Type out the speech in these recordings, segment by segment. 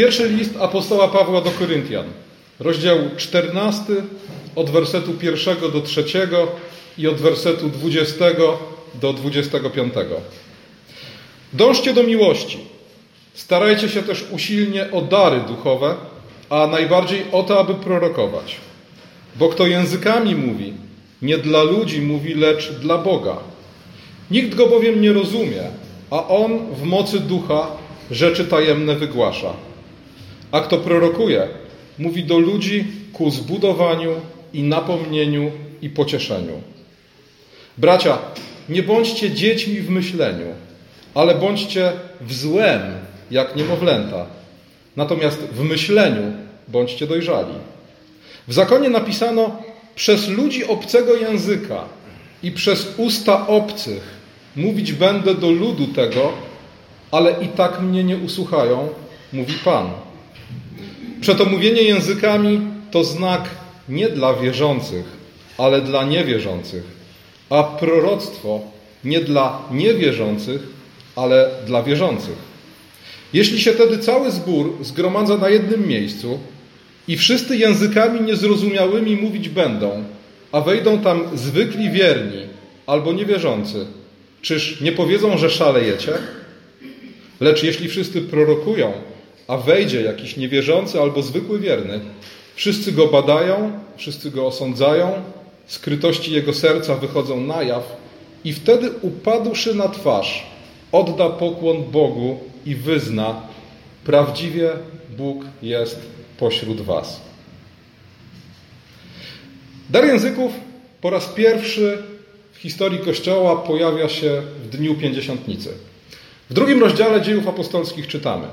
Pierwszy list apostoła Pawła do Koryntian, rozdział 14, od wersetu 1 do 3 i od wersetu 20 do 25. Dążcie do miłości. Starajcie się też usilnie o dary duchowe, a najbardziej o to, aby prorokować. Bo kto językami mówi, nie dla ludzi mówi, lecz dla Boga. Nikt go bowiem nie rozumie, a on w mocy ducha rzeczy tajemne wygłasza. A kto prorokuje, mówi do ludzi ku zbudowaniu i napomnieniu i pocieszeniu. Bracia, nie bądźcie dziećmi w myśleniu, ale bądźcie w złem, jak niemowlęta. Natomiast w myśleniu bądźcie dojrzali. W zakonie napisano: Przez ludzi obcego języka i przez usta obcych mówić będę do ludu tego, ale i tak mnie nie usłuchają, mówi Pan. Przeto mówienie językami to znak nie dla wierzących, ale dla niewierzących, a proroctwo nie dla niewierzących, ale dla wierzących. Jeśli się wtedy cały zbór zgromadza na jednym miejscu i wszyscy językami niezrozumiałymi mówić będą, a wejdą tam zwykli wierni albo niewierzący, czyż nie powiedzą, że szalejecie? Lecz jeśli wszyscy prorokują, a wejdzie jakiś niewierzący albo zwykły wierny, wszyscy go badają, wszyscy go osądzają, skrytości jego serca wychodzą na jaw i wtedy upadłszy na twarz, odda pokłon Bogu i wyzna: Prawdziwie Bóg jest pośród Was. Dar języków po raz pierwszy w historii Kościoła pojawia się w dniu pięćdziesiątnicy. W drugim rozdziale dziejów apostolskich czytamy: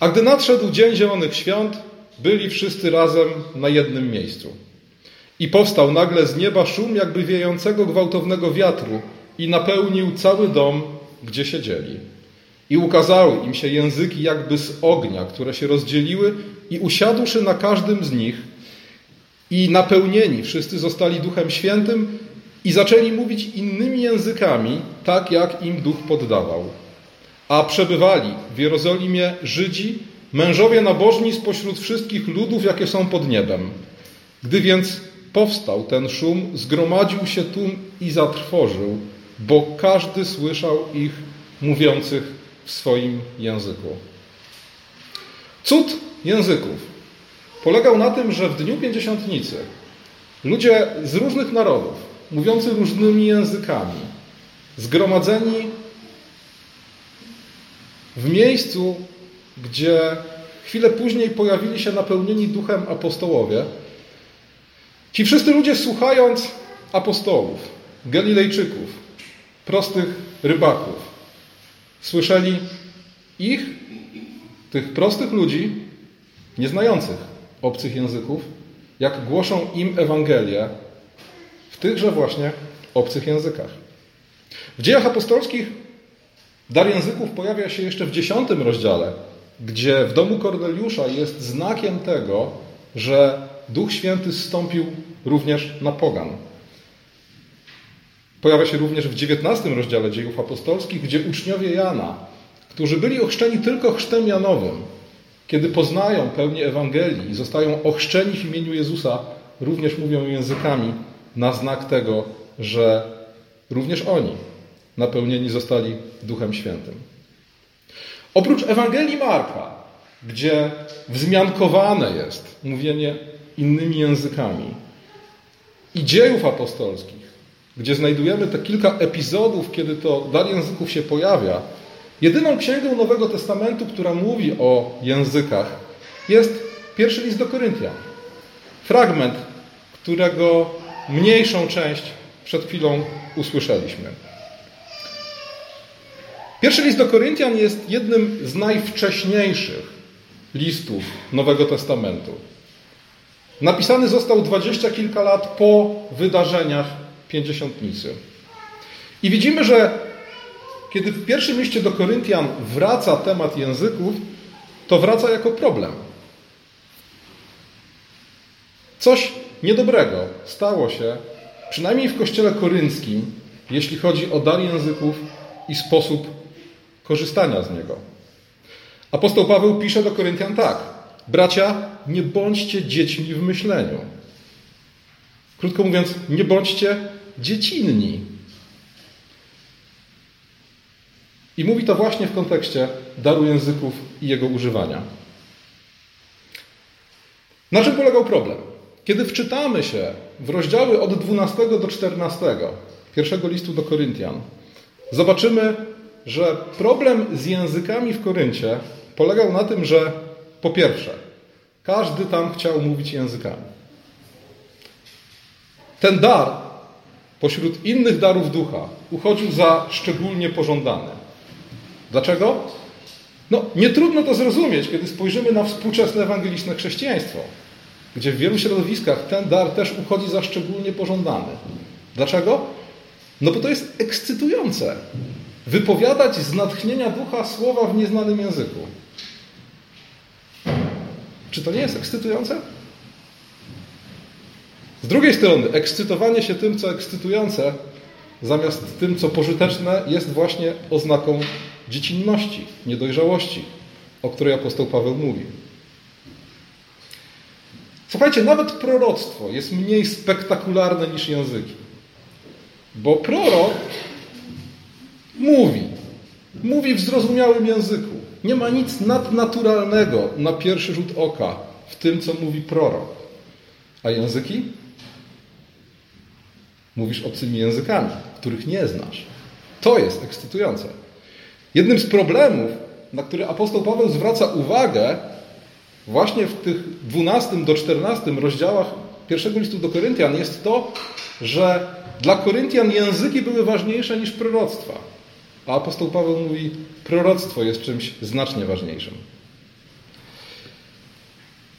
A gdy nadszedł dzień Zielonych Świąt, byli wszyscy razem na jednym miejscu. I powstał nagle z nieba szum jakby wiejącego gwałtownego wiatru i napełnił cały dom, gdzie siedzieli. I ukazały im się języki jakby z ognia, które się rozdzieliły i usiadłszy na każdym z nich i napełnieni wszyscy zostali Duchem Świętym i zaczęli mówić innymi językami, tak jak im Duch poddawał. A przebywali w Jerozolimie Żydzi, mężowie nabożni spośród wszystkich ludów, jakie są pod niebem. Gdy więc powstał ten szum, zgromadził się tłum i zatrwożył, bo każdy słyszał ich mówiących w swoim języku. Cud języków polegał na tym, że w dniu pięćdziesiątnicy ludzie z różnych narodów, mówiący różnymi językami, zgromadzeni w miejscu, gdzie chwilę później pojawili się napełnieni duchem apostołowie, ci wszyscy ludzie słuchając apostołów, Galilejczyków, prostych rybaków, słyszeli ich, tych prostych ludzi, nieznających obcych języków, jak głoszą im Ewangelię w tychże właśnie obcych językach. W dziejach apostolskich dar języków pojawia się jeszcze w dziesiątym rozdziale, gdzie w domu Korneliusza jest znakiem tego, że Duch Święty zstąpił również na pogan. Pojawia się również w dziewiętnastym rozdziale dziejów apostolskich, gdzie uczniowie Jana, którzy byli ochrzczeni tylko chrztem Janowym, kiedy poznają pełnię Ewangelii i zostają ochrzczeni w imieniu Jezusa, również mówią językami na znak tego, że również oni napełnieni zostali Duchem Świętym. Oprócz Ewangelii Marka, gdzie wzmiankowane jest mówienie innymi językami, i dziejów apostolskich, gdzie znajdujemy te kilka epizodów, kiedy to dar języków się pojawia, jedyną księgą Nowego Testamentu, która mówi o językach, jest pierwszy list do Koryntian. Fragment, którego mniejszą część przed chwilą usłyszeliśmy. Pierwszy list do Koryntian jest jednym z najwcześniejszych listów Nowego Testamentu. Napisany został dwadzieścia kilka lat po wydarzeniach pięćdziesiątnicy. I widzimy, że kiedy w pierwszym liście do Koryntian wraca temat języków, to wraca jako problem. Coś niedobrego stało się, przynajmniej w kościele korynckim, jeśli chodzi o dar języków i sposób korzystania z niego. Apostoł Paweł pisze do Koryntian tak: Bracia, nie bądźcie dziećmi w myśleniu. Krótko mówiąc, nie bądźcie dziecinni. I mówi to właśnie w kontekście daru języków i jego używania. Na czym polegał problem? Kiedy wczytamy się w rozdziały od 12 do 14 pierwszego listu do Koryntian, zobaczymy, że problem z językami w Koryncie polegał na tym, że po pierwsze, każdy tam chciał mówić językami. Ten dar pośród innych darów ducha uchodził za szczególnie pożądany. Dlaczego? No, nie trudno to zrozumieć, kiedy spojrzymy na współczesne ewangeliczne chrześcijaństwo, gdzie w wielu środowiskach ten dar też uchodzi za szczególnie pożądany. Dlaczego? No bo to jest ekscytujące. Wypowiadać z natchnienia ducha słowa w nieznanym języku. Czy to nie jest ekscytujące? Z drugiej strony, ekscytowanie się tym, co ekscytujące, zamiast tym, co pożyteczne, jest właśnie oznaką dziecinności, niedojrzałości, o której apostoł Paweł mówi. Słuchajcie, nawet proroctwo jest mniej spektakularne niż języki. Bo prorok mówi, mówi w zrozumiałym języku. Nie ma nic nadnaturalnego na pierwszy rzut oka w tym, co mówi prorok. A języki? Mówisz obcymi językami, których nie znasz. To jest ekscytujące. Jednym z problemów, na który apostoł Paweł zwraca uwagę, właśnie w tych 12 do 14 rozdziałach pierwszego listu do Koryntian, jest to, że dla Koryntian języki były ważniejsze niż proroctwa. A apostoł Paweł mówi, proroctwo jest czymś znacznie ważniejszym.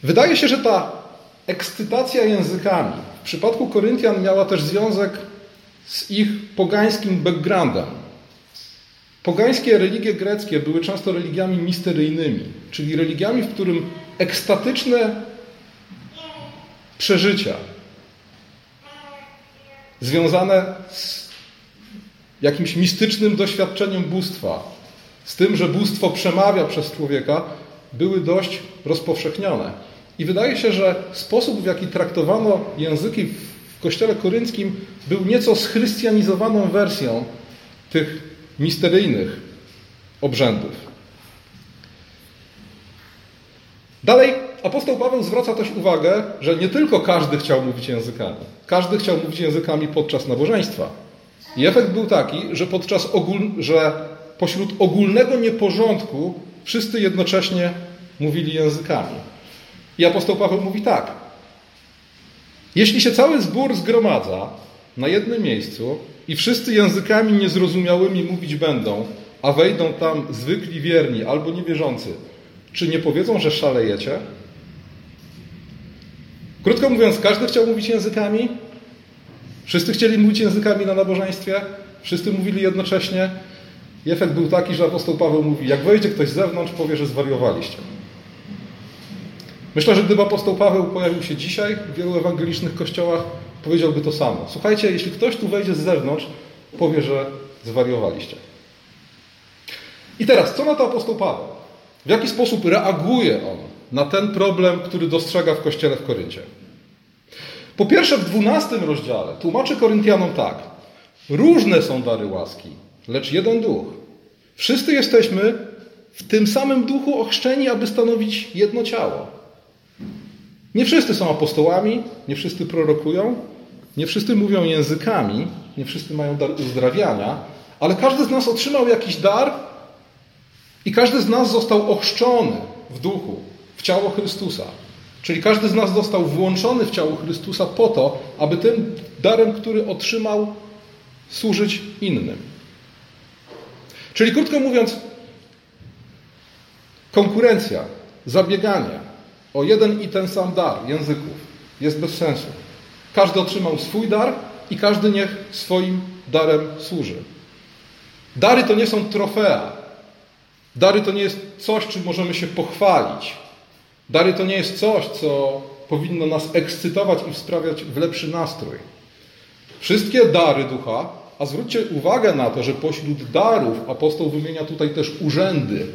Wydaje się, że ta ekscytacja językami w przypadku Koryntian miała też związek z ich pogańskim backgroundem. Pogańskie religie greckie były często religiami misteryjnymi, czyli religiami, w którym ekstatyczne przeżycia związane z jakimś mistycznym doświadczeniem bóstwa, z tym, że bóstwo przemawia przez człowieka, były dość rozpowszechnione. I wydaje się, że sposób, w jaki traktowano języki w kościele korynckim, był nieco schrystianizowaną wersją tych misteryjnych obrzędów. Dalej apostoł Paweł zwraca też uwagę, że nie tylko każdy chciał mówić językami. Każdy chciał mówić językami podczas nabożeństwa. I efekt był taki, że podczas ogól, że pośród ogólnego nieporządku wszyscy jednocześnie mówili językami. I apostoł Paweł mówi tak. Jeśli się cały zbór zgromadza na jednym miejscu i wszyscy językami niezrozumiałymi mówić będą, a wejdą tam zwykli wierni albo niewierzący, czy nie powiedzą, że szalejecie? Krótko mówiąc, każdy chciał mówić językami, wszyscy chcieli mówić językami na nabożeństwie, wszyscy mówili jednocześnie. I efekt był taki, że apostoł Paweł mówi: Jak wejdzie ktoś z zewnątrz, powie, że zwariowaliście. Myślę, że gdyby apostoł Paweł pojawił się dzisiaj w wielu ewangelicznych kościołach, powiedziałby to samo. Słuchajcie, jeśli ktoś tu wejdzie z zewnątrz, powie, że zwariowaliście. I teraz, co na to apostoł Paweł? W jaki sposób reaguje on na ten problem, który dostrzega w kościele w Koryncie? Po pierwsze, w dwunastym rozdziale tłumaczy Koryntianom tak. Różne są dary łaski, lecz jeden duch. Wszyscy jesteśmy w tym samym duchu ochrzczeni, aby stanowić jedno ciało. Nie wszyscy są apostołami, nie wszyscy prorokują, nie wszyscy mówią językami, nie wszyscy mają dar uzdrawiania, ale każdy z nas otrzymał jakiś dar i każdy z nas został ochrzczony w duchu, w ciało Chrystusa. Czyli każdy z nas został włączony w ciało Chrystusa po to, aby tym darem, który otrzymał, służyć innym. Czyli krótko mówiąc, konkurencja, zabieganie o jeden i ten sam dar języków jest bez sensu. Każdy otrzymał swój dar i każdy niech swoim darem służy. Dary to nie są trofea. Dary to nie jest coś, czym możemy się pochwalić. Dary to nie jest coś, co powinno nas ekscytować i sprawiać w lepszy nastrój. Wszystkie dary ducha, a zwróćcie uwagę na to, że pośród darów apostoł wymienia tutaj też urzędy.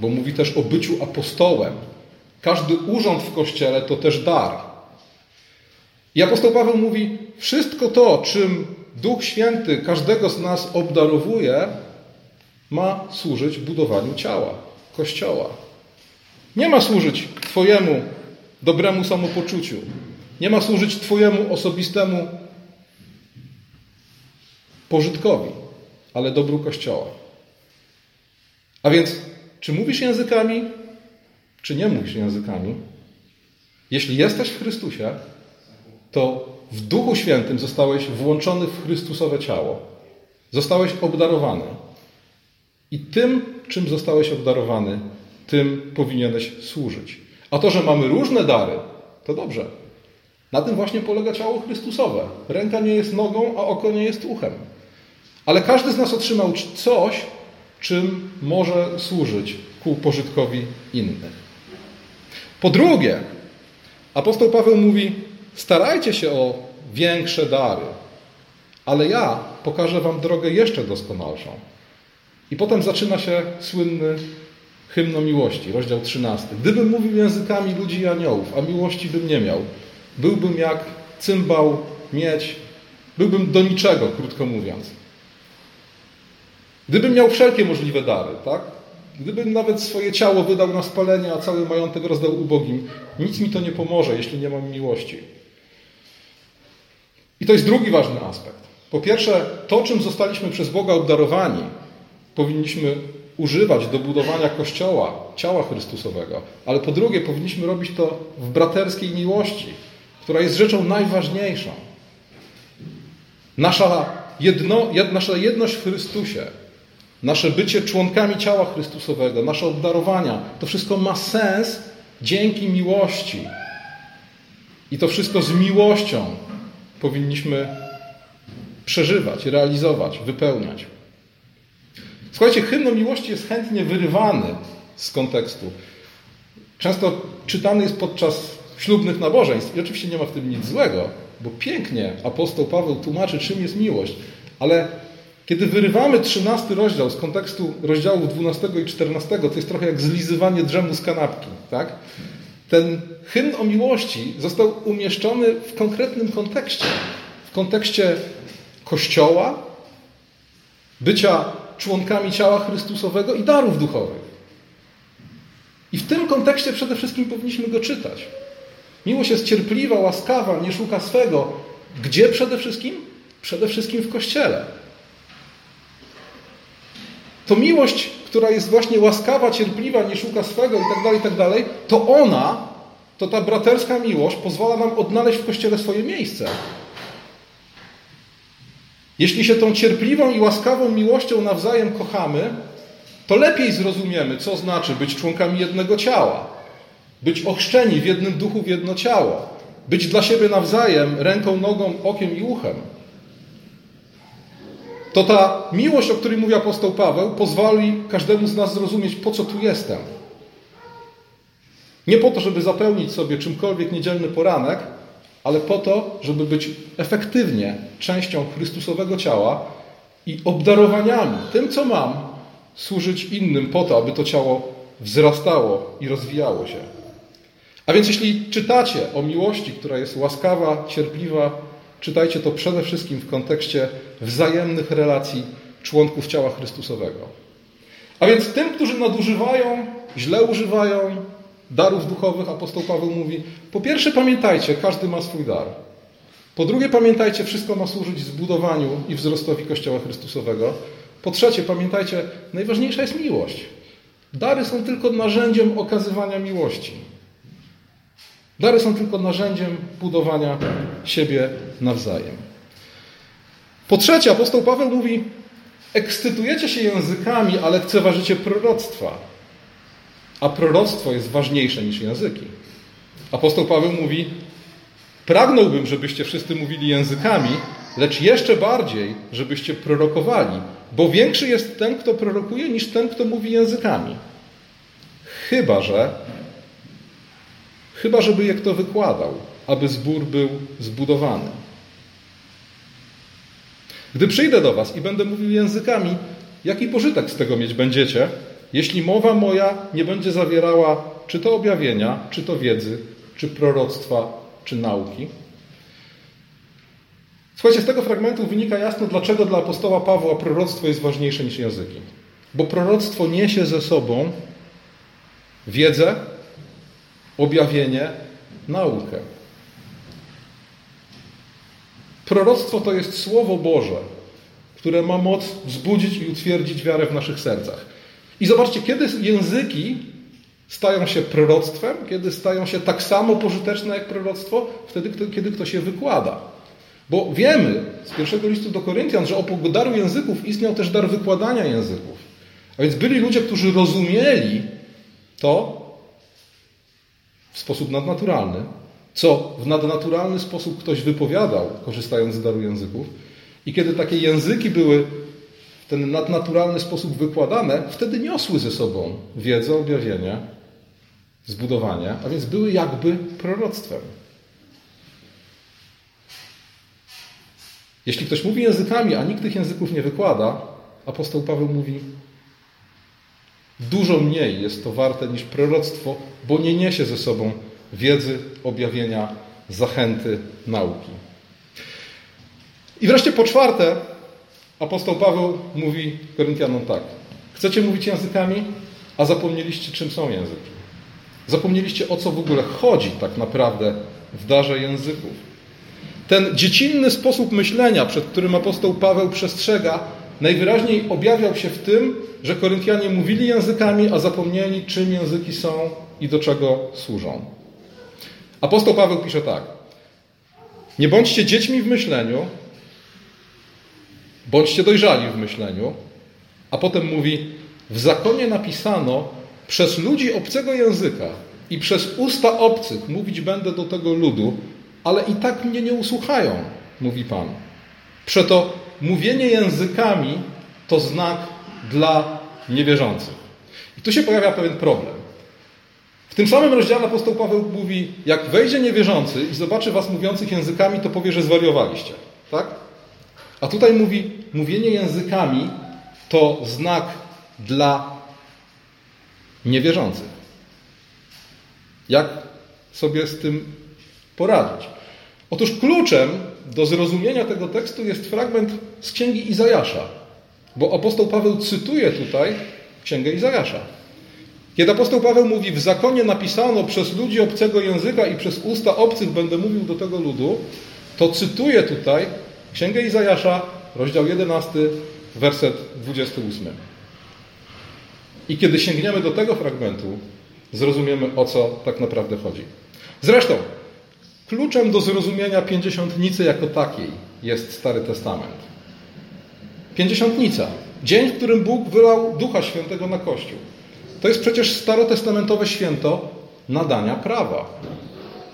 bo mówi też o byciu apostołem. Każdy urząd w kościele to też dar. I apostoł Paweł mówi: Wszystko to, czym Duch Święty każdego z nas obdarowuje, ma służyć budowaniu ciała, kościoła. Nie ma służyć Twojemu dobremu samopoczuciu. Nie ma służyć Twojemu osobistemu pożytkowi, ale dobru Kościoła. A więc, czy mówisz językami, czy nie mówisz językami? Jeśli jesteś w Chrystusie, to w Duchu Świętym zostałeś włączony w Chrystusowe ciało. Zostałeś obdarowany. I tym, czym zostałeś obdarowany, tym powinieneś służyć. A to, że mamy różne dary, to dobrze. Na tym właśnie polega ciało Chrystusowe. Ręka nie jest nogą, a oko nie jest uchem. Ale każdy z nas otrzymał coś, czym może służyć ku pożytkowi innych. Po drugie, apostoł Paweł mówi: starajcie się o większe dary, ale ja pokażę wam drogę jeszcze doskonalszą. I potem zaczyna się słynny hymn o miłości, rozdział 13. Gdybym mówił językami ludzi i aniołów, a miłości bym nie miał, byłbym jak cymbał, miedź, byłbym do niczego, krótko mówiąc. Gdybym miał wszelkie możliwe dary, tak? Gdybym nawet swoje ciało wydał na spalenie, a cały majątek rozdał ubogim, nic mi to nie pomoże, jeśli nie mam miłości. I to jest drugi ważny aspekt. Po pierwsze, to, czym zostaliśmy przez Boga obdarowani, powinniśmy używać do budowania Kościoła, ciała Chrystusowego. Ale po drugie, powinniśmy robić to w braterskiej miłości, która jest rzeczą najważniejszą. Nasza, jedno, nasza jedność w Chrystusie, nasze bycie członkami ciała Chrystusowego, nasze obdarowania, to wszystko ma sens dzięki miłości. I to wszystko z miłością powinniśmy przeżywać, realizować, wypełniać. Słuchajcie, hymn o miłości jest chętnie wyrywany z kontekstu. Często czytany jest podczas ślubnych nabożeństw i oczywiście nie ma w tym nic złego, bo pięknie apostoł Paweł tłumaczy, czym jest miłość, ale kiedy wyrywamy 13 rozdział z kontekstu rozdziałów 12 i 14, to jest trochę jak zlizywanie drzemu z kanapki. Tak? Ten hymn o miłości został umieszczony w konkretnym kontekście. W kontekście Kościoła, bycia członkami ciała Chrystusowego i darów duchowych. I w tym kontekście przede wszystkim powinniśmy go czytać. Miłość jest cierpliwa, łaskawa, nie szuka swego. Gdzie przede wszystkim? Przede wszystkim w Kościele. To miłość, która jest właśnie łaskawa, cierpliwa, nie szuka swego itd., tak itd., tak to ona, to ta braterska miłość pozwala nam odnaleźć w Kościele swoje miejsce. Jeśli się tą cierpliwą i łaskawą miłością nawzajem kochamy, to lepiej zrozumiemy, co znaczy być członkami jednego ciała, być ochrzczeni w jednym duchu, w jedno ciało, być dla siebie nawzajem ręką, nogą, okiem i uchem. To ta miłość, o której mówi apostoł Paweł, pozwoli każdemu z nas zrozumieć, po co tu jestem. Nie po to, żeby zapełnić sobie czymkolwiek niedzielny poranek, ale po to, żeby być efektywnie częścią Chrystusowego ciała i obdarowaniami, tym co mam, służyć innym po to, aby to ciało wzrastało i rozwijało się. A więc jeśli czytacie o miłości, która jest łaskawa, cierpliwa, czytajcie to przede wszystkim w kontekście wzajemnych relacji członków ciała Chrystusowego. A więc tym, którzy nadużywają, źle używają, darów duchowych apostoł Paweł mówi: Po pierwsze, pamiętajcie, każdy ma swój dar. Po drugie, pamiętajcie, wszystko ma służyć zbudowaniu i wzrostowi Kościoła Chrystusowego. Po trzecie, pamiętajcie, najważniejsza jest miłość. Dary są tylko narzędziem okazywania miłości. Dary są tylko narzędziem budowania siebie nawzajem. Po trzecie, apostoł Paweł mówi: Ekscytujecie się językami, ale lekceważycie proroctwa a proroctwo jest ważniejsze niż języki. Apostoł Paweł mówi: Pragnąłbym, żebyście wszyscy mówili językami, lecz jeszcze bardziej, żebyście prorokowali, bo większy jest ten, kto prorokuje, niż ten, kto mówi językami. Chyba, że chyba, żeby je kto wykładał, aby zbór był zbudowany. Gdy przyjdę do Was i będę mówił językami, jaki pożytek z tego mieć będziecie, jeśli mowa moja nie będzie zawierała czy to objawienia, czy to wiedzy, czy proroctwa, czy nauki. Słuchajcie, z tego fragmentu wynika jasno, dlaczego dla apostoła Pawła proroctwo jest ważniejsze niż języki. Bo proroctwo niesie ze sobą wiedzę, objawienie, naukę. Proroctwo to jest Słowo Boże, które ma moc wzbudzić i utwierdzić wiarę w naszych sercach. I zobaczcie, kiedy języki stają się proroctwem, kiedy stają się tak samo pożyteczne jak proroctwo, wtedy, kiedy ktoś je wykłada. Bo wiemy z pierwszego listu do Koryntian, że oprócz daru języków istniał też dar wykładania języków. A więc byli ludzie, którzy rozumieli to w sposób nadnaturalny, co w nadnaturalny sposób ktoś wypowiadał, korzystając z daru języków. I kiedy takie języki były ten nadnaturalny sposób wykładane, wtedy niosły ze sobą wiedzę, objawienie, zbudowanie, a więc były jakby proroctwem. Jeśli ktoś mówi językami, a nikt tych języków nie wykłada, apostoł Paweł mówi: Dużo mniej jest to warte niż proroctwo, bo nie niesie ze sobą wiedzy, objawienia, zachęty, nauki. I wreszcie po czwarte, apostoł Paweł mówi Koryntianom tak: Chcecie mówić językami, a zapomnieliście, czym są języki. Zapomnieliście, o co w ogóle chodzi tak naprawdę w darze języków. Ten dziecinny sposób myślenia, przed którym apostoł Paweł przestrzega, najwyraźniej objawiał się w tym, że Koryntianie mówili językami, a zapomnieli, czym języki są i do czego służą. Apostoł Paweł pisze tak: Nie bądźcie dziećmi w myśleniu, bądźcie dojrzali w myśleniu, a potem mówi: W zakonie napisano, przez ludzi obcego języka i przez usta obcych mówić będę do tego ludu, ale i tak mnie nie usłuchają, mówi Pan. Przeto mówienie językami to znak dla niewierzących. I tu się pojawia pewien problem. W tym samym rozdziale apostoł Paweł mówi, jak wejdzie niewierzący i zobaczy was mówiących językami, to powie, że zwariowaliście. Tak? A tutaj mówi, mówienie językami to znak dla niewierzących. Jak sobie z tym poradzić? Otóż kluczem do zrozumienia tego tekstu jest fragment z księgi Izajasza, bo apostoł Paweł cytuje tutaj księgę Izajasza. Kiedy apostoł Paweł mówi, w zakonie napisano przez ludzi obcego języka i przez usta obcych będę mówił do tego ludu, to cytuje tutaj księgę Izajasza, rozdział 11, werset 28. I kiedy sięgniemy do tego fragmentu, zrozumiemy o co tak naprawdę chodzi. Zresztą, kluczem do zrozumienia pięćdziesiątnicy jako takiej jest Stary Testament. Pięćdziesiątnica. Dzień, w którym Bóg wylał Ducha Świętego na Kościół. To jest przecież starotestamentowe święto nadania prawa.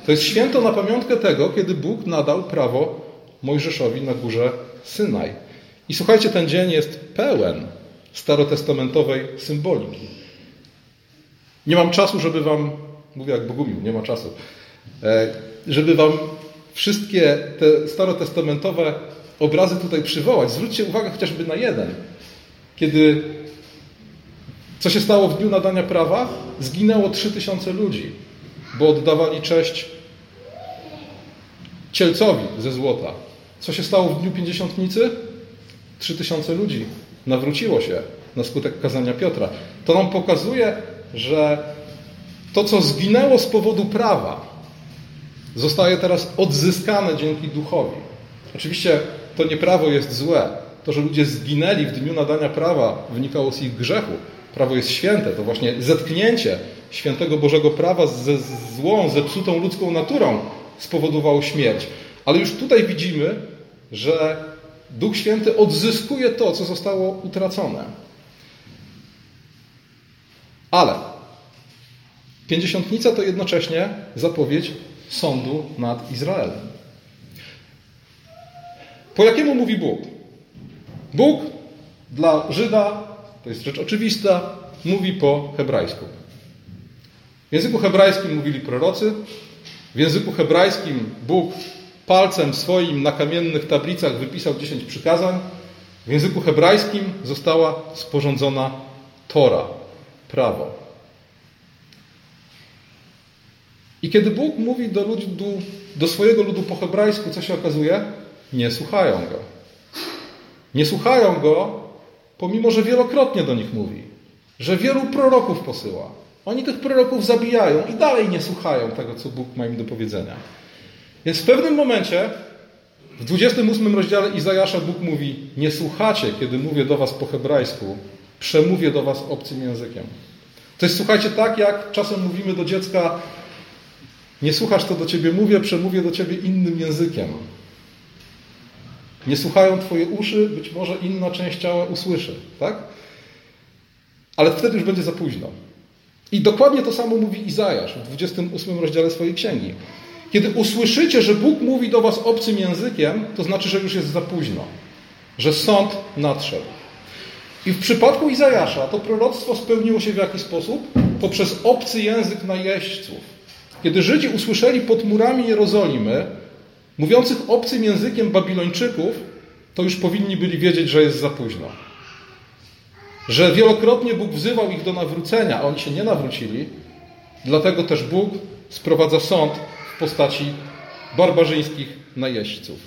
To jest święto na pamiątkę tego, kiedy Bóg nadał prawo Mojżeszowi na górze Synaj. I słuchajcie, ten dzień jest pełen starotestamentowej symboliki. Nie mam czasu, żeby wam, mówię jak Bogumił, nie ma czasu, e, żeby wam wszystkie te starotestamentowe obrazy tutaj przywołać. Zwróćcie uwagę chociażby na jeden. Kiedy co się stało w dniu nadania prawa? Zginęło 3000 ludzi, bo oddawali cześć cielcowi ze złota. Co się stało w dniu pięćdziesiątnicy? 3000 ludzi nawróciło się na skutek kazania Piotra. To nam pokazuje, że to, co zginęło z powodu prawa, zostaje teraz odzyskane dzięki duchowi. Oczywiście to nie prawo jest złe. To, że ludzie zginęli w dniu nadania prawa, wynikało z ich grzechu. Prawo jest święte. To właśnie zetknięcie świętego Bożego prawa ze złą, zepsutą ludzką naturą spowodowało śmierć. Ale już tutaj widzimy, że Duch Święty odzyskuje to, co zostało utracone. Ale pięćdziesiątnica to jednocześnie zapowiedź sądu nad Izraelem. Po jakiemu mówi Bóg? Bóg dla Żyda, to jest rzecz oczywista, mówi po hebrajsku. W języku hebrajskim mówili prorocy, w języku hebrajskim Bóg palcem swoim na kamiennych tablicach wypisał dziesięć przykazań. W języku hebrajskim została sporządzona Tora. prawo. I kiedy Bóg mówi do, do swojego ludu po hebrajsku, co się okazuje? Nie słuchają go. Nie słuchają go, pomimo że wielokrotnie do nich mówi, że wielu proroków posyła. Oni tych proroków zabijają i dalej nie słuchają tego, co Bóg ma im do powiedzenia. Więc w pewnym momencie, w 28 rozdziale Izajasza Bóg mówi: Nie słuchacie, kiedy mówię do was po hebrajsku, przemówię do was obcym językiem. To jest, słuchajcie, tak jak czasem mówimy do dziecka: Nie słuchasz, to do ciebie mówię, przemówię do ciebie innym językiem. Nie słuchają Twoje uszy, być może inna część ciała usłyszy, tak? Ale wtedy już będzie za późno. I dokładnie to samo mówi Izajasz w 28 rozdziale swojej księgi. Kiedy usłyszycie, że Bóg mówi do Was obcym językiem, to znaczy, że już jest za późno, że sąd nadszedł. I w przypadku Izajasza to proroctwo spełniło się w jaki sposób? Poprzez obcy język najeźdźców. Kiedy Żydzi usłyszeli pod murami Jerozolimy mówiących obcym językiem Babilończyków, to już powinni byli wiedzieć, że jest za późno. Że wielokrotnie Bóg wzywał ich do nawrócenia, a oni się nie nawrócili, dlatego też Bóg sprowadza sąd w postaci barbarzyńskich najeźdźców.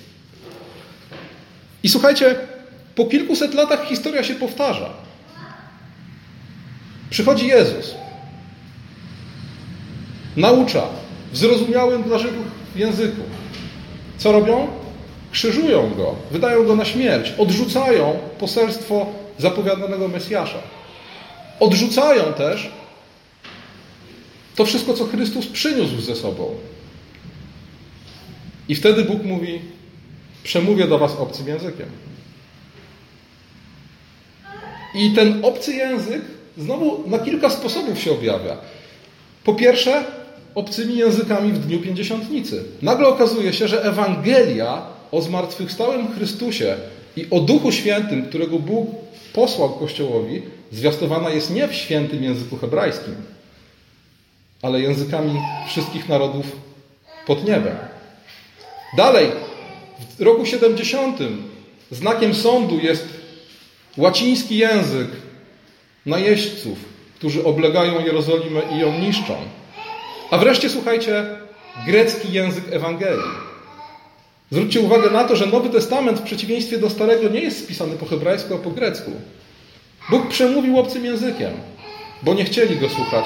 I słuchajcie, po kilkuset latach historia się powtarza. Przychodzi Jezus, naucza w zrozumiałym dla Żydów języku, co robią? Krzyżują go, wydają go na śmierć, odrzucają poselstwo zapowiadanego Mesjasza. Odrzucają też to wszystko, co Chrystus przyniósł ze sobą. I wtedy Bóg mówi: Przemówię do Was obcym językiem. I ten obcy język znowu na kilka sposobów się objawia. Po pierwsze, obcymi językami w dniu pięćdziesiątnicy. Nagle okazuje się, że Ewangelia o zmartwychwstałym Chrystusie i o Duchu Świętym, którego Bóg posłał Kościołowi, zwiastowana jest nie w świętym języku hebrajskim, ale językami wszystkich narodów pod niebem. Dalej, w roku 70 znakiem sądu jest łaciński język najeźdźców, którzy oblegają Jerozolimę i ją niszczą. A wreszcie słuchajcie, grecki język Ewangelii. Zwróćcie uwagę na to, że Nowy Testament w przeciwieństwie do Starego nie jest spisany po hebrajsku, a po grecku. Bóg przemówił obcym językiem, bo nie chcieli go słuchać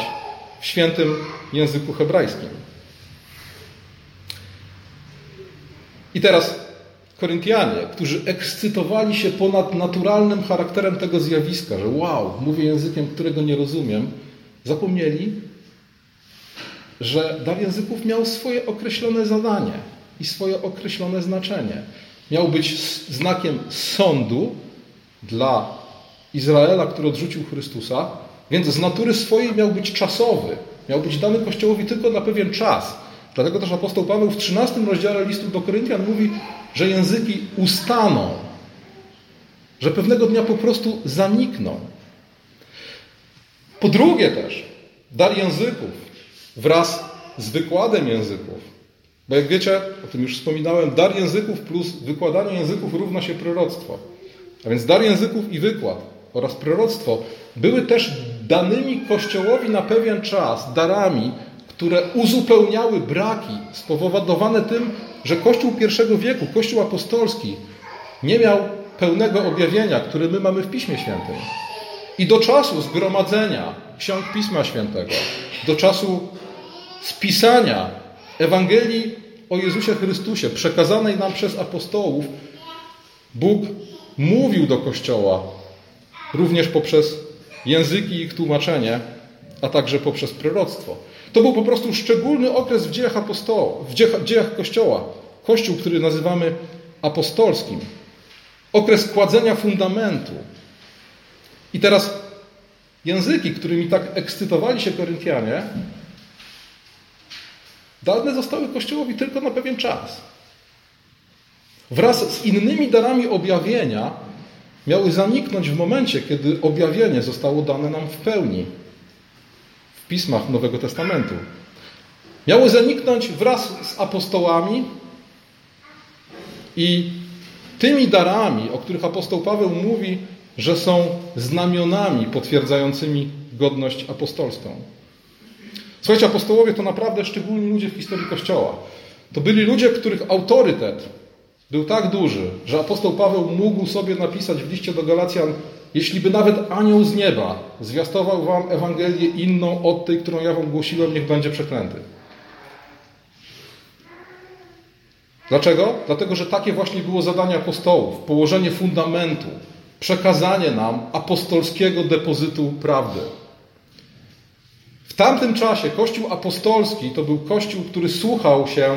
w świętym języku hebrajskim. I teraz Koryntianie, którzy ekscytowali się ponad naturalnym charakterem tego zjawiska, że wow, mówię językiem, którego nie rozumiem, zapomnieli, że dar języków miał swoje określone zadanie i swoje określone znaczenie. Miał być znakiem sądu dla Izraela, który odrzucił Chrystusa, więc z natury swojej miał być czasowy. Miał być dany Kościołowi tylko na pewien czas. Dlatego też apostoł Paweł w 13 rozdziale listu do Koryntian mówi, że języki ustaną, że pewnego dnia po prostu zanikną. Po drugie też, dar języków wraz z wykładem języków. Bo jak wiecie, o tym już wspominałem, dar języków plus wykładanie języków równa się proroctwo. A więc dar języków i wykład oraz proroctwo były też danymi Kościołowi na pewien czas, darami, które uzupełniały braki spowodowane tym, że Kościół I wieku, Kościół apostolski, nie miał pełnego objawienia, które my mamy w Piśmie Świętym. I do czasu zgromadzenia ksiąg Pisma Świętego, do czasu spisania Ewangelii o Jezusie Chrystusie, przekazanej nam przez apostołów, Bóg mówił do Kościoła również poprzez języki i ich tłumaczenie, a także poprzez proroctwo. To był po prostu szczególny okres w dziejach apostołów, w dziejach, dziejach Kościoła. Kościół, który nazywamy apostolskim. Okres kładzenia fundamentu. I teraz języki, którymi tak ekscytowali się Koryntianie, dane zostały Kościołowi tylko na pewien czas. Wraz z innymi darami objawienia miały zaniknąć w momencie, kiedy objawienie zostało dane nam w pełni w pismach Nowego Testamentu. Miały zaniknąć wraz z apostołami i tymi darami, o których apostoł Paweł mówi, że są znamionami potwierdzającymi godność apostolską. Słuchajcie, apostołowie to naprawdę szczególni ludzie w historii Kościoła. To byli ludzie, których autorytet był tak duży, że apostoł Paweł mógł sobie napisać w liście do Galacjan, jeśli by nawet anioł z nieba zwiastował wam Ewangelię inną od tej, którą ja wam głosiłem, niech będzie przeklęty. Dlaczego? Dlatego, że takie właśnie było zadanie apostołów położenie fundamentu, przekazanie nam apostolskiego depozytu prawdy. W tamtym czasie Kościół apostolski to był Kościół, który słuchał się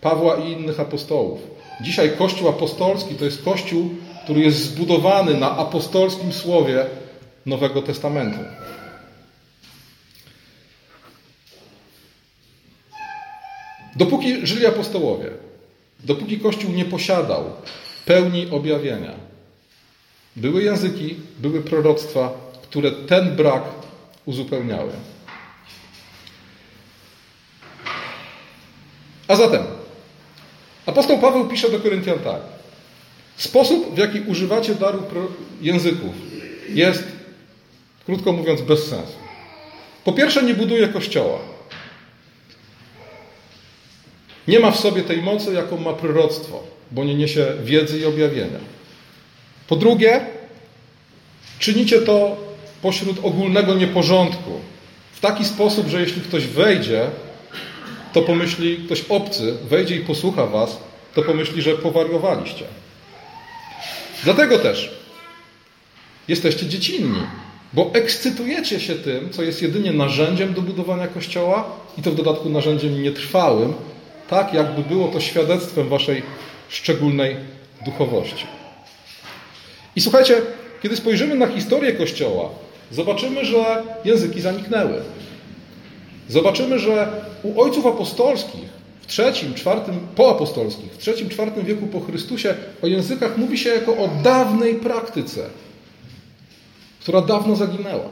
Pawła i innych apostołów. Dzisiaj Kościół apostolski to jest Kościół, który jest zbudowany na apostolskim słowie Nowego Testamentu. Dopóki żyli apostołowie, dopóki Kościół nie posiadał pełni objawienia, były języki, były proroctwa, które ten brak uzupełniały. A zatem, apostoł Paweł pisze do Koryntian tak. Sposób, w jaki używacie daru języków, jest, krótko mówiąc, bez sensu. Po pierwsze, nie buduje kościoła. Nie ma w sobie tej mocy, jaką ma proroctwo, bo nie niesie wiedzy i objawienia. Po drugie, czynicie to pośród ogólnego nieporządku. W taki sposób, że jeśli ktoś wejdzie, to pomyśli, ktoś obcy wejdzie i posłucha was, to pomyśli, że powariowaliście. Dlatego też jesteście dziecinni, bo ekscytujecie się tym, co jest jedynie narzędziem do budowania Kościoła i to w dodatku narzędziem nietrwałym, tak jakby było to świadectwem waszej szczególnej duchowości. I słuchajcie, kiedy spojrzymy na historię Kościoła, zobaczymy, że języki zaniknęły. Zobaczymy, że u ojców apostolskich trzecim, czwartym, poapostolskich, w trzecim, czwartym wieku po Chrystusie o językach mówi się jako o dawnej praktyce, która dawno zaginęła.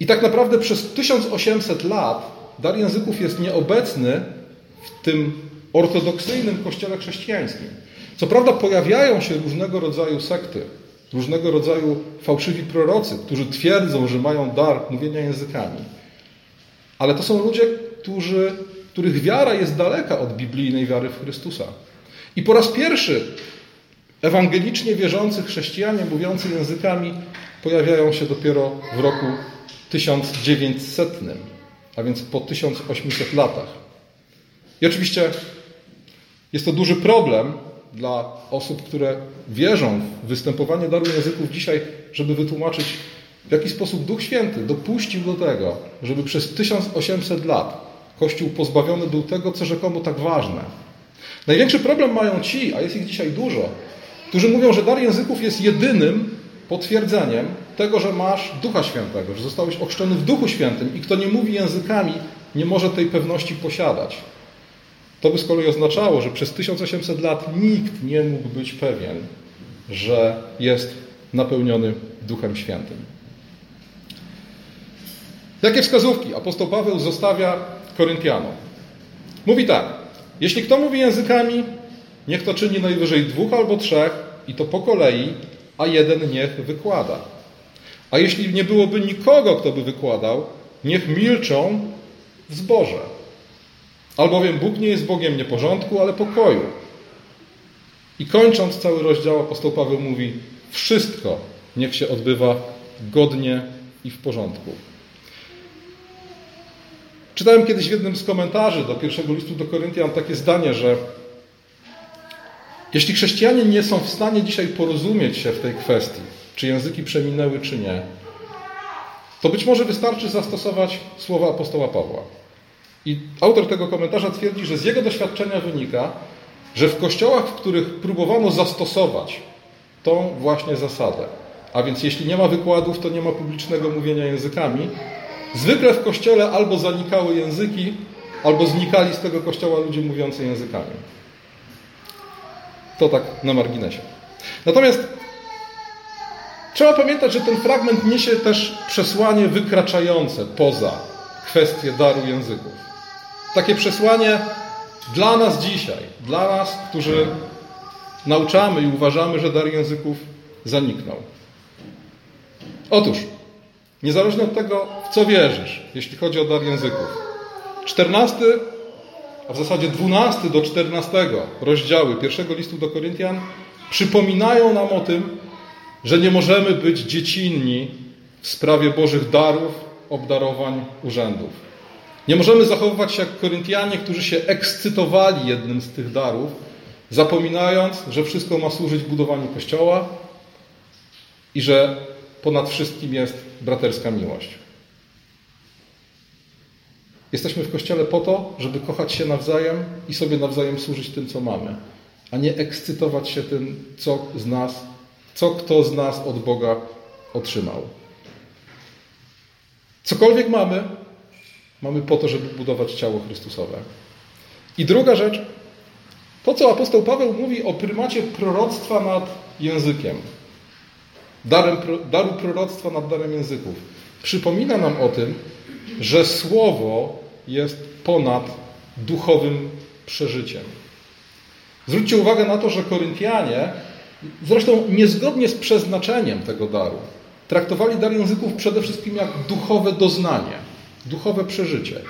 I tak naprawdę przez 1800 lat dar języków jest nieobecny w tym ortodoksyjnym kościele chrześcijańskim. Co prawda pojawiają się różnego rodzaju sekty, różnego rodzaju fałszywi prorocy, którzy twierdzą, że mają dar mówienia językami. Ale to są ludzie, którzy których wiara jest daleka od biblijnej wiary w Chrystusa. I po raz pierwszy ewangelicznie wierzący chrześcijanie mówiący językami pojawiają się dopiero w roku 1900, a więc po 1800 latach. I oczywiście jest to duży problem dla osób, które wierzą w występowanie daru języków dzisiaj, żeby wytłumaczyć, w jaki sposób Duch Święty dopuścił do tego, żeby przez 1800 lat Kościół pozbawiony był tego, co rzekomo tak ważne. Największy problem mają ci, a jest ich dzisiaj dużo, którzy mówią, że dar języków jest jedynym potwierdzeniem tego, że masz Ducha Świętego, że zostałeś ochrzczony w Duchu Świętym i kto nie mówi językami, nie może tej pewności posiadać. To by z kolei oznaczało, że przez 1800 lat nikt nie mógł być pewien, że jest napełniony Duchem Świętym. Jakie wskazówki apostoł Paweł zostawia Koryntianom. Mówi tak: Jeśli kto mówi językami, niech to czyni najwyżej dwóch albo trzech, i to po kolei, a jeden niech wykłada. A jeśli nie byłoby nikogo, kto by wykładał, niech milczą w zborze. Albowiem Bóg nie jest Bogiem nieporządku, ale pokoju. I kończąc cały rozdział, apostoł Paweł mówi: Wszystko niech się odbywa godnie i w porządku. Czytałem kiedyś w jednym z komentarzy do pierwszego listu do Koryntian takie zdanie, że jeśli chrześcijanie nie są w stanie dzisiaj porozumieć się w tej kwestii, czy języki przeminęły, czy nie, to być może wystarczy zastosować słowa apostoła Pawła. I autor tego komentarza twierdzi, że z jego doświadczenia wynika, że w kościołach, w których próbowano zastosować tą właśnie zasadę, a więc jeśli nie ma wykładów, to nie ma publicznego mówienia językami, Zwykle w kościele albo zanikały języki, albo znikali z tego kościoła ludzie mówiący językami. To tak na marginesie. Natomiast trzeba pamiętać, że ten fragment niesie też przesłanie wykraczające poza kwestię daru języków. Takie przesłanie dla nas dzisiaj, dla nas, którzy nauczamy i uważamy, że dar języków zaniknął. Otóż, niezależnie od tego, w co wierzysz, jeśli chodzi o dar języków, 14, a w zasadzie 12 do 14 rozdziały pierwszego listu do Koryntian przypominają nam o tym, że nie możemy być dziecinni w sprawie Bożych darów, obdarowań, urzędów. Nie możemy zachowywać się jak Koryntianie, którzy się ekscytowali jednym z tych darów, zapominając, że wszystko ma służyć budowaniu kościoła i że ponad wszystkim jest braterska miłość. Jesteśmy w kościele po to, żeby kochać się nawzajem i sobie nawzajem służyć tym, co mamy, a nie ekscytować się tym, co z nas, co kto z nas od Boga otrzymał. Cokolwiek mamy, mamy po to, żeby budować ciało Chrystusowe. I druga rzecz, to co apostoł Paweł mówi o prymacie proroctwa nad językiem, darem, daru proroctwa nad darem języków, przypomina nam o tym, że słowo jest ponad duchowym przeżyciem. Zwróćcie uwagę na to, że Koryntianie, zresztą niezgodnie z przeznaczeniem tego daru, traktowali dar języków przede wszystkim jak duchowe doznanie, duchowe przeżycie.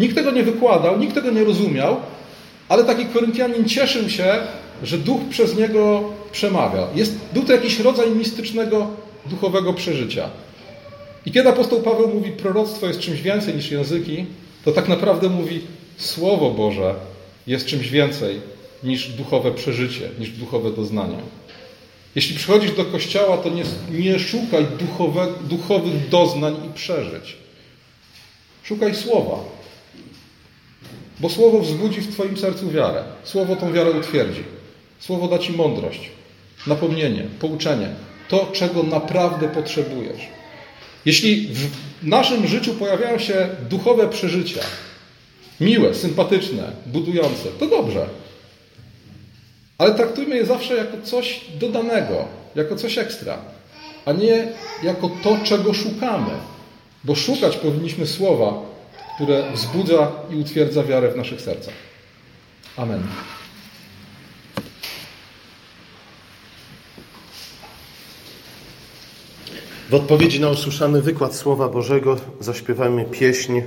Nikt tego nie wykładał, nikt tego nie rozumiał, ale taki Koryntianin cieszył się, że duch przez niego przemawia. Jest, był to jakiś rodzaj mistycznego, duchowego przeżycia. I kiedy apostoł Paweł mówi, proroctwo jest czymś więcej niż języki, to tak naprawdę mówi, Słowo Boże jest czymś więcej niż duchowe przeżycie, niż duchowe doznania. Jeśli przychodzisz do kościoła, to nie, nie szukaj duchowe, duchowych doznań i przeżyć. Szukaj słowa. Bo słowo wzbudzi w Twoim sercu wiarę. Słowo tą wiarę utwierdzi. Słowo da Ci mądrość, napomnienie, pouczenie. To, czego naprawdę potrzebujesz. Jeśli w naszym życiu pojawiają się duchowe przeżycia, miłe, sympatyczne, budujące, to dobrze. Ale traktujmy je zawsze jako coś dodanego, jako coś ekstra, a nie jako to, czego szukamy. Bo szukać powinniśmy słowa, które wzbudza i utwierdza wiarę w naszych sercach. Amen. W odpowiedzi na usłyszany wykład Słowa Bożego zaśpiewajmy pieśń